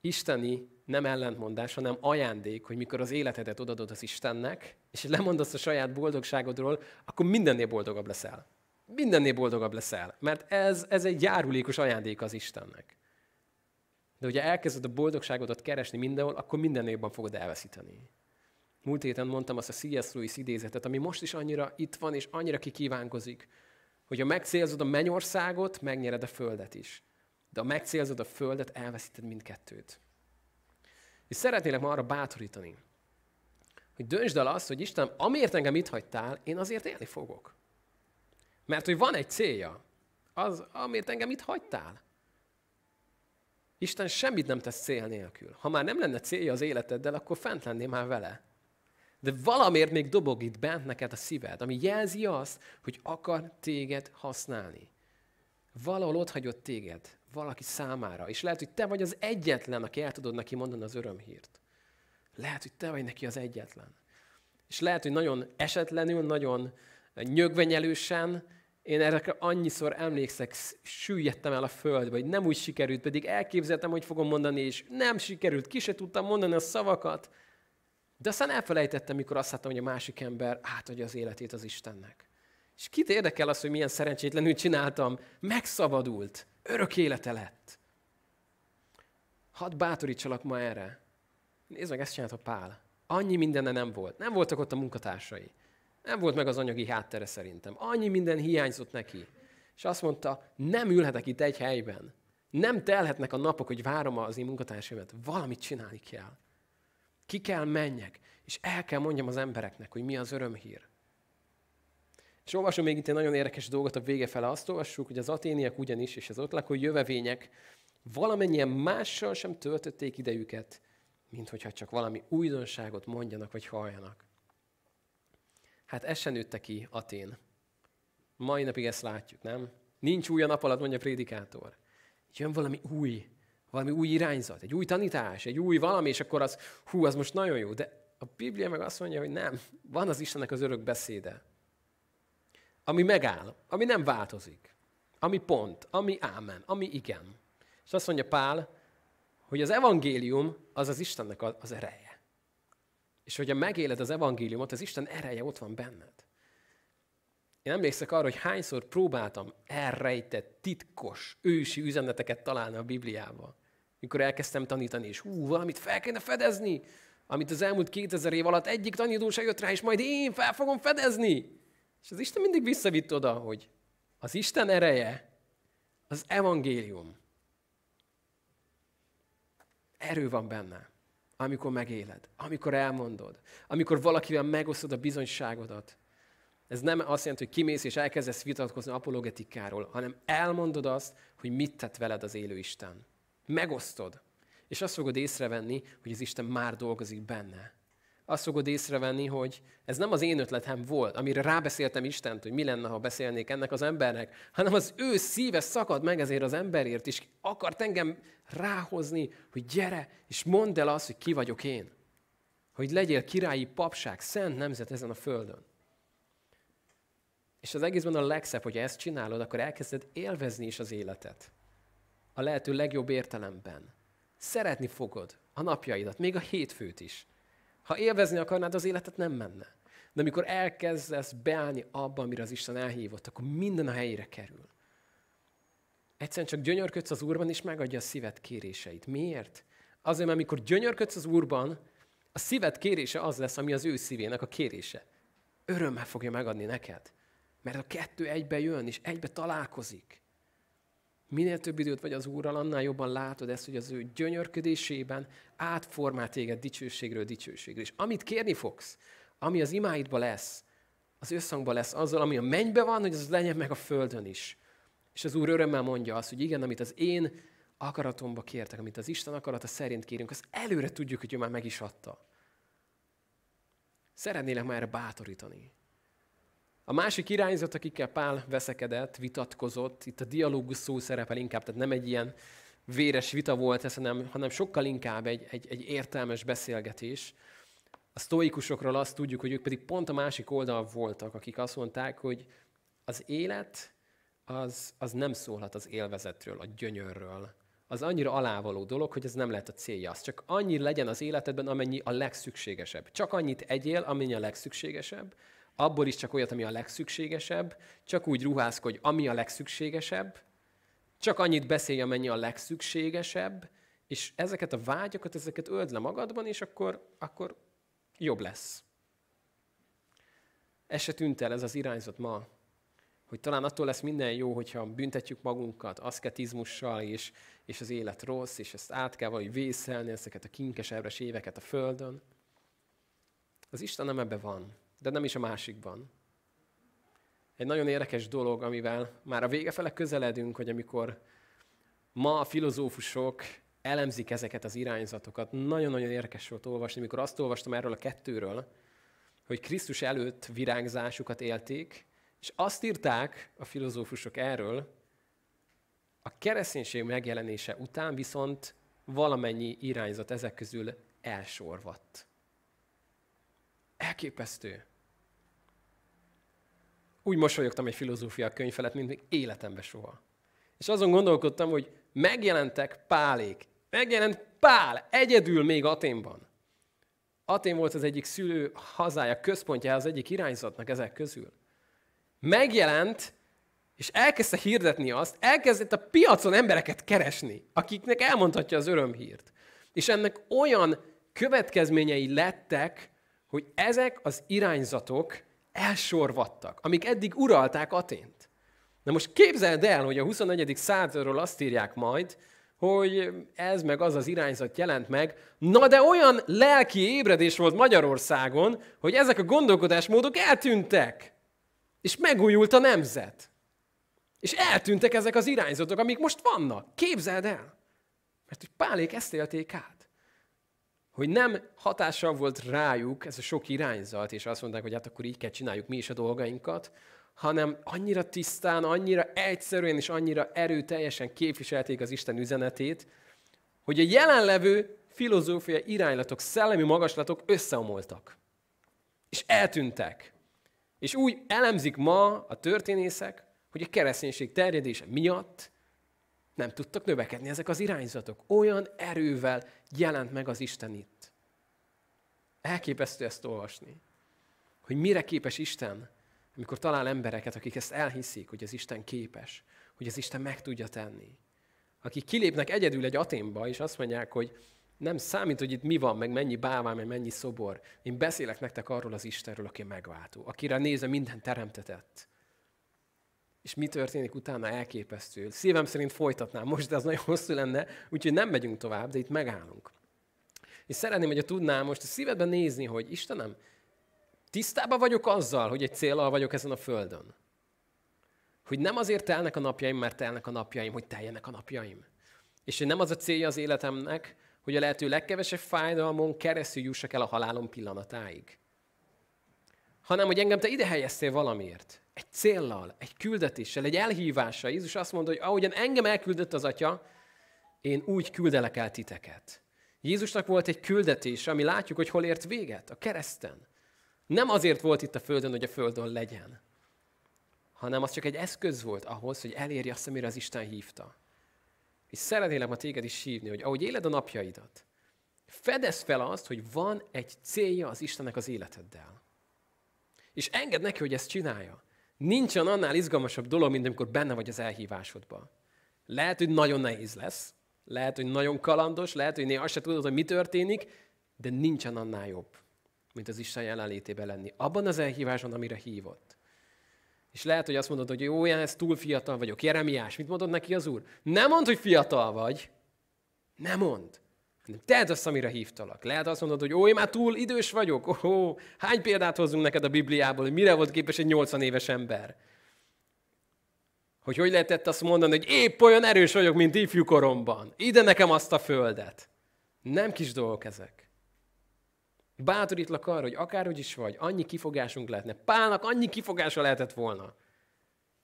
isteni nem ellentmondás, hanem ajándék, hogy mikor az életedet odadod az Istennek, és lemondasz a saját boldogságodról, akkor mindennél boldogabb leszel. Mindennél boldogabb leszel, mert ez, ez egy járulékos ajándék az Istennek. De ugye elkezded a boldogságodat keresni mindenhol, akkor mindennél jobban fogod elveszíteni. Múlt héten mondtam azt a C.S. Lewis idézetet, ami most is annyira itt van, és annyira kikívánkozik, hogy ha megcélzod a mennyországot, megnyered a földet is. De ha megcélzod a földet, elveszíted mindkettőt. És szeretnélek ma arra bátorítani, hogy döntsd el azt, hogy Isten, amiért engem itt hagytál, én azért élni fogok. Mert hogy van egy célja, az, amiért engem itt hagytál. Isten semmit nem tesz cél nélkül. Ha már nem lenne célja az életeddel, akkor fent lennél már vele. De valamiért még dobog itt bent neked a szíved, ami jelzi azt, hogy akar téged használni. Valahol ott hagyott téged, valaki számára. És lehet, hogy te vagy az egyetlen, aki el tudod neki mondani az örömhírt. Lehet, hogy te vagy neki az egyetlen. És lehet, hogy nagyon esetlenül, nagyon nyögvenyelősen, én erre annyiszor emlékszek, süllyedtem el a földbe, hogy nem úgy sikerült, pedig elképzeltem, hogy fogom mondani, és nem sikerült, ki se tudtam mondani a szavakat. De aztán elfelejtettem, mikor azt láttam, hogy a másik ember átadja az életét az Istennek. És kit érdekel az, hogy milyen szerencsétlenül csináltam? Megszabadult. Örök élete lett. Hadd bátorítsalak ma erre. Nézd meg, ezt csinálta Pál. Annyi mindenne nem volt. Nem voltak ott a munkatársai. Nem volt meg az anyagi háttere szerintem. Annyi minden hiányzott neki. És azt mondta, nem ülhetek itt egy helyben. Nem telhetnek a napok, hogy várom az én munkatársaimat. Valamit csinálni kell. Ki kell menjek, és el kell mondjam az embereknek, hogy mi az örömhír. És olvasom még itt egy nagyon érdekes dolgot a vége fele. Azt olvassuk, hogy az aténiek ugyanis, és az ott lakó jövevények valamennyien mással sem töltötték idejüket, mint hogyha csak valami újdonságot mondjanak, vagy halljanak. Hát ez se nőtte ki Atén. Mai napig ezt látjuk, nem? Nincs új a nap alatt, mondja a prédikátor. Jön valami új, valami új irányzat, egy új tanítás, egy új valami, és akkor az, hú, az most nagyon jó. De a Biblia meg azt mondja, hogy nem, van az Istennek az örök beszéde, ami megáll, ami nem változik, ami pont, ami ámen, ami igen. És azt mondja Pál, hogy az evangélium az az Istennek az ereje. És hogyha megéled az evangéliumot, az Isten ereje ott van benned. Én emlékszek arra, hogy hányszor próbáltam elrejtett, titkos, ősi üzeneteket találni a Bibliába. Mikor elkezdtem tanítani, és hú, valamit fel kéne fedezni, amit az elmúlt 2000 év alatt egyik tanító se jött rá, és majd én fel fogom fedezni. És az Isten mindig visszavitt oda, hogy az Isten ereje, az evangélium. Erő van benne, amikor megéled, amikor elmondod, amikor valakivel megosztod a bizonyságodat. Ez nem azt jelenti, hogy kimész és elkezdesz vitatkozni apologetikáról, hanem elmondod azt, hogy mit tett veled az élő Isten. Megosztod. És azt fogod észrevenni, hogy az Isten már dolgozik benne azt fogod észrevenni, hogy ez nem az én ötletem volt, amire rábeszéltem Istent, hogy mi lenne, ha beszélnék ennek az embernek, hanem az ő szíve szakad meg ezért az emberért, és akart engem ráhozni, hogy gyere, és mondd el azt, hogy ki vagyok én. Hogy legyél királyi papság, szent nemzet ezen a földön. És az egészben a legszebb, hogy ezt csinálod, akkor elkezded élvezni is az életet. A lehető legjobb értelemben. Szeretni fogod a napjaidat, még a hétfőt is. Ha élvezni akarnád az életet, nem menne. De amikor elkezdesz beállni abba, amire az Isten elhívott, akkor minden a helyére kerül. Egyszerűen csak gyönyörködsz az Úrban, és megadja a szíved kéréseit. Miért? Azért, mert amikor gyönyörködsz az Úrban, a szíved kérése az lesz, ami az ő szívének a kérése. Örömmel fogja megadni neked. Mert a kettő egybe jön, és egybe találkozik. Minél több időt vagy az Úrral, annál jobban látod ezt, hogy az ő gyönyörködésében átformál téged dicsőségről dicsőségre. És amit kérni fogsz, ami az imáidba lesz, az összhangban lesz azzal, ami a mennybe van, hogy az legyen meg a földön is. És az Úr örömmel mondja azt, hogy igen, amit az én akaratomba kértek, amit az Isten akarata szerint kérünk, azt előre tudjuk, hogy ő már meg is adta. Szeretnélek már erre bátorítani. A másik irányzat, akikkel Pál veszekedett, vitatkozott, itt a dialógus szó szerepel inkább, tehát nem egy ilyen véres vita volt ez, hanem, hanem sokkal inkább egy, egy, egy értelmes beszélgetés. A sztoikusokról azt tudjuk, hogy ők pedig pont a másik oldal voltak, akik azt mondták, hogy az élet az, az nem szólhat az élvezetről, a gyönyörről. Az annyira alávaló dolog, hogy ez nem lehet a célja. Az csak annyi legyen az életedben, amennyi a legszükségesebb. Csak annyit egyél, amennyi a legszükségesebb, abból is csak olyat, ami a legszükségesebb, csak úgy ruházkodj, ami a legszükségesebb, csak annyit beszélj, amennyi a legszükségesebb, és ezeket a vágyakat, ezeket öld le magadban, és akkor, akkor jobb lesz. Ez se tűnt el, ez az irányzat ma, hogy talán attól lesz minden jó, hogyha büntetjük magunkat aszketizmussal, és, és az élet rossz, és ezt át kell valahogy vészelni, ezeket a kinkes éveket a Földön. Az Isten nem ebbe van de nem is a másikban. Egy nagyon érdekes dolog, amivel már a vége fele közeledünk, hogy amikor ma a filozófusok elemzik ezeket az irányzatokat, nagyon-nagyon érdekes volt olvasni, amikor azt olvastam erről a kettőről, hogy Krisztus előtt virágzásukat élték, és azt írták a filozófusok erről, a kereszténység megjelenése után viszont valamennyi irányzat ezek közül elsorvadt. Elképesztő úgy mosolyogtam egy filozófia könyv felett, mint még életemben soha. És azon gondolkodtam, hogy megjelentek Pálék. Megjelent Pál, egyedül még Aténban. Atén volt az egyik szülő hazája, központja az egyik irányzatnak ezek közül. Megjelent, és elkezdte hirdetni azt, elkezdett a piacon embereket keresni, akiknek elmondhatja az örömhírt. És ennek olyan következményei lettek, hogy ezek az irányzatok elsorvadtak, amik eddig uralták Atént. Na most képzeld el, hogy a 24. századról azt írják majd, hogy ez meg az az irányzat jelent meg. Na de olyan lelki ébredés volt Magyarországon, hogy ezek a gondolkodásmódok eltűntek. És megújult a nemzet. És eltűntek ezek az irányzatok, amik most vannak. Képzeld el! Mert hogy Pálék ezt élték át hogy nem hatással volt rájuk ez a sok irányzat, és azt mondták, hogy hát akkor így kell csináljuk mi is a dolgainkat, hanem annyira tisztán, annyira egyszerűen és annyira erőteljesen képviselték az Isten üzenetét, hogy a jelenlevő filozófia iránylatok, szellemi magaslatok összeomoltak. És eltűntek. És úgy elemzik ma a történészek, hogy a kereszténység terjedése miatt nem tudtak növekedni ezek az irányzatok. Olyan erővel jelent meg az Isten itt. Elképesztő ezt olvasni. Hogy mire képes Isten, amikor talál embereket, akik ezt elhiszik, hogy az Isten képes, hogy az Isten meg tudja tenni. Akik kilépnek egyedül egy Aténba, és azt mondják, hogy nem számít, hogy itt mi van, meg mennyi bálvány, meg mennyi szobor. Én beszélek nektek arról az Istenről, aki megváltó, akire nézve minden teremtetett és mi történik utána elképesztő. Szívem szerint folytatnám most, de az nagyon hosszú lenne, úgyhogy nem megyünk tovább, de itt megállunk. És szeretném, hogy tudnám most a szívedben nézni, hogy Istenem, tisztában vagyok azzal, hogy egy célal vagyok ezen a földön. Hogy nem azért telnek a napjaim, mert telnek a napjaim, hogy teljenek a napjaim. És hogy nem az a célja az életemnek, hogy a lehető legkevesebb fájdalmon keresztül jussak el a halálom pillanatáig. Hanem, hogy engem te ide helyeztél valamiért egy céllal, egy küldetéssel, egy elhívással. Jézus azt mondta, hogy ahogyan engem elküldött az Atya, én úgy küldelek el titeket. Jézusnak volt egy küldetése, ami látjuk, hogy hol ért véget, a kereszten. Nem azért volt itt a Földön, hogy a Földön legyen, hanem az csak egy eszköz volt ahhoz, hogy elérje azt, amire az Isten hívta. És szeretnélek ma téged is hívni, hogy ahogy éled a napjaidat, fedez fel azt, hogy van egy célja az Istennek az életeddel. És engedd neki, hogy ezt csinálja. Nincsen annál izgalmasabb dolog, mint amikor benne vagy az elhívásodban. Lehet, hogy nagyon nehéz lesz, lehet, hogy nagyon kalandos, lehet, hogy néha azt se tudod, hogy mi történik, de nincsen annál jobb, mint az Isten jelenlétében lenni. Abban az elhíváson, amire hívott. És lehet, hogy azt mondod, hogy jó, én ez túl fiatal vagyok. Jeremiás, mit mondod neki az Úr? Nem mondd, hogy fiatal vagy. Nem mond. Tedd azt, amire hívtalak. Lehet azt mondod, hogy ó, én már túl idős vagyok. Ó, hány példát hozzunk neked a Bibliából, hogy mire volt képes egy 80 éves ember? Hogy hogy lehetett azt mondani, hogy épp olyan erős vagyok, mint ifjú koromban. Ide nekem azt a földet. Nem kis dolgok ezek. Bátorítlak arra, hogy akárhogy is vagy, annyi kifogásunk lehetne. Pálnak annyi kifogása lehetett volna.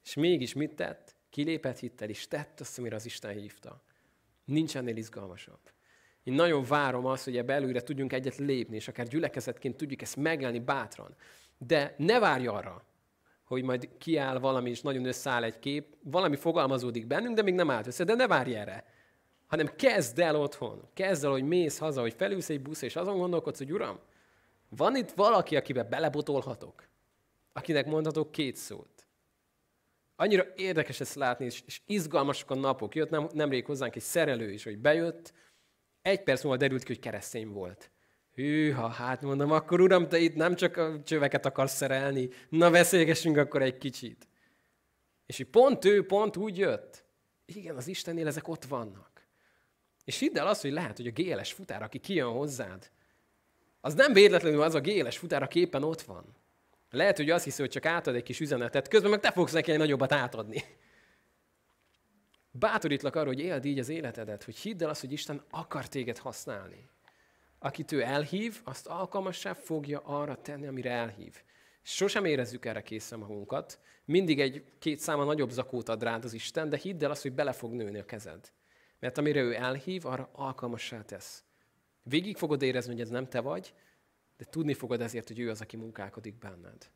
És mégis mit tett? Kilépett hittel, és tett azt, amire az Isten hívta. Nincs ennél izgalmasabb. Én nagyon várom azt, hogy ebbe előre tudjunk egyet lépni, és akár gyülekezetként tudjuk ezt megélni bátran. De ne várj arra, hogy majd kiáll valami, és nagyon összeáll egy kép, valami fogalmazódik bennünk, de még nem állt össze, de ne várj erre. Hanem kezd el otthon. Kezd el, hogy mész haza, hogy felülsz egy busz, és azon gondolkodsz, hogy uram, van itt valaki, akibe belebotolhatok? Akinek mondhatok két szót? Annyira érdekes ezt látni, és, és izgalmasak a napok. Jött nem, nemrég hozzánk egy szerelő is, hogy bejött, egy perc múlva derült ki, hogy keresztény volt. Hűha, hát mondom, akkor uram, te itt nem csak a csöveket akarsz szerelni, na beszélgessünk akkor egy kicsit. És hogy pont ő, pont úgy jött. Igen, az Istennél ezek ott vannak. És hidd el azt, hogy lehet, hogy a géles futár, aki kijön hozzád, az nem véletlenül az a géles futár, aki éppen ott van. Lehet, hogy azt hiszi, hogy csak átad egy kis üzenetet, közben meg te fogsz neki egy nagyobbat átadni. Bátorítlak arra, hogy éld így az életedet, hogy hidd el azt, hogy Isten akar téged használni. Akit ő elhív, azt alkalmassá fogja arra tenni, amire elhív. Sosem érezzük erre készen magunkat. Mindig egy két száma nagyobb zakót ad rád az Isten, de hidd el azt, hogy bele fog nőni a kezed. Mert amire ő elhív, arra alkalmassá tesz. Végig fogod érezni, hogy ez nem te vagy, de tudni fogod ezért, hogy ő az, aki munkálkodik benned.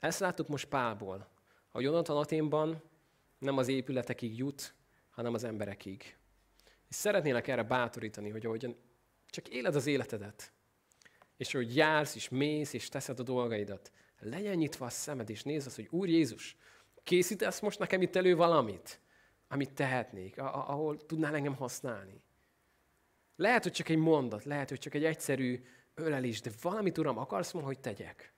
Ezt láttuk most Pálból. A Jonathan Aténban nem az épületekig jut, hanem az emberekig. És szeretnélek erre bátorítani, hogy ahogyan csak éled az életedet, és hogy jársz, és mész, és teszed a dolgaidat, legyen nyitva a szemed, és nézd azt, hogy Úr Jézus, készítesz most nekem itt elő valamit, amit tehetnék, ahol tudnál engem használni. Lehet, hogy csak egy mondat, lehet, hogy csak egy egyszerű ölelés, de valamit, Uram, akarsz ma, hogy tegyek.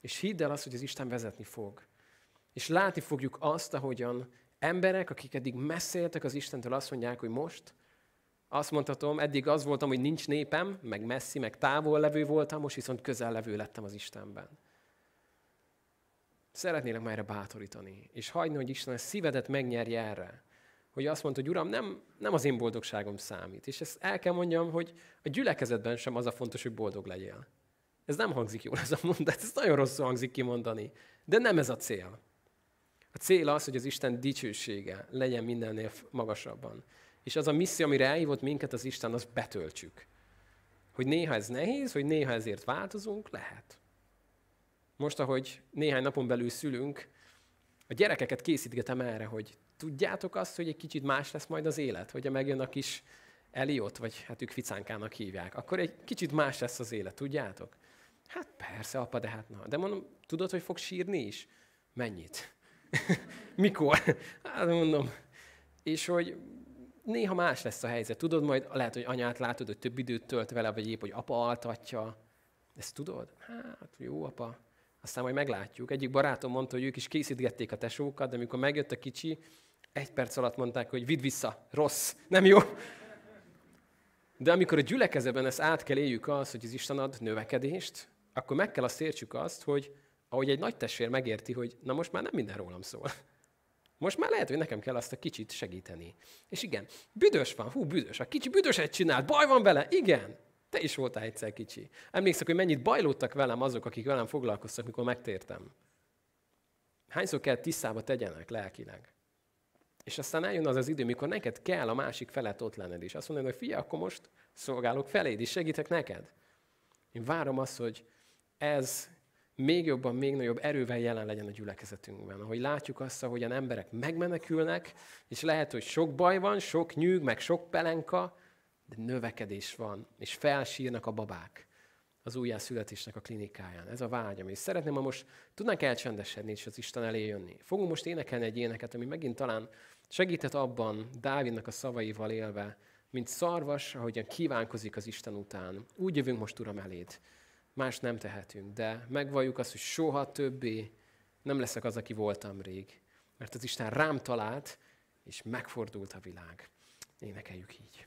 És hidd el azt, hogy az Isten vezetni fog. És látni fogjuk azt, ahogyan emberek, akik eddig messze éltek az Istentől, azt mondják, hogy most azt mondhatom, eddig az voltam, hogy nincs népem, meg messzi, meg távol levő voltam, most viszont közel levő lettem az Istenben. Szeretnélek már erre bátorítani, és hagyni, hogy Isten a szívedet megnyerje erre. Hogy azt mondta, hogy Uram, nem, nem az én boldogságom számít. És ezt el kell mondjam, hogy a gyülekezetben sem az a fontos, hogy boldog legyél. Ez nem hangzik jól ez a mondat, ez nagyon rosszul hangzik kimondani. De nem ez a cél. A cél az, hogy az Isten dicsősége legyen mindennél magasabban. És az a misszió, amire elhívott minket az Isten, az betöltsük. Hogy néha ez nehéz, hogy néha ezért változunk, lehet. Most, ahogy néhány napon belül szülünk, a gyerekeket készítgetem erre, hogy tudjátok azt, hogy egy kicsit más lesz majd az élet, hogyha megjön a kis Eliot, vagy hát ők ficánkának hívják, akkor egy kicsit más lesz az élet, tudjátok? Hát persze, apa, de hát na. De mondom, tudod, hogy fog sírni is? Mennyit? Mikor? Hát mondom. És hogy néha más lesz a helyzet. Tudod, majd lehet, hogy anyát látod, hogy több időt tölt vele, vagy épp, hogy apa altatja. Ezt tudod? Hát jó, apa. Aztán majd meglátjuk. Egyik barátom mondta, hogy ők is készítgették a tesókat, de amikor megjött a kicsi, egy perc alatt mondták, hogy vidd vissza, rossz, nem jó. De amikor a gyülekezetben ezt át kell éljük az, hogy az Isten ad növekedést, akkor meg kell azt értsük azt, hogy ahogy egy nagy testvér megérti, hogy na most már nem minden rólam szól. Most már lehet, hogy nekem kell azt a kicsit segíteni. És igen, büdös van, hú, büdös. A kicsi büdöset csinált, baj van vele, igen. Te is voltál egyszer kicsi. Emlékszek, hogy mennyit bajlódtak velem azok, akik velem foglalkoztak, mikor megtértem. Hányszor kell tisztába tegyenek lelkileg? És aztán eljön az az idő, mikor neked kell a másik felett ott lenned is. Azt mondod, hogy fia, akkor most szolgálok feléd is, segítek neked. Én várom azt, hogy ez még jobban, még nagyobb erővel jelen legyen a gyülekezetünkben. Ahogy látjuk azt, ahogyan emberek megmenekülnek, és lehet, hogy sok baj van, sok nyűg, meg sok pelenka, de növekedés van, és felsírnak a babák az újjászületésnek a klinikáján. Ez a vágyam. És szeretném, ha most tudnánk elcsendesedni és az Isten elé jönni. Fogunk most énekelni egy éneket, ami megint talán Segített abban, Dávidnak a szavaival élve, mint szarvas, ahogyan kívánkozik az Isten után. Úgy jövünk most, Uram, eléd. Más nem tehetünk, de megvalljuk azt, hogy soha többé nem leszek az, aki voltam rég. Mert az Isten rám talált, és megfordult a világ. Énekeljük így.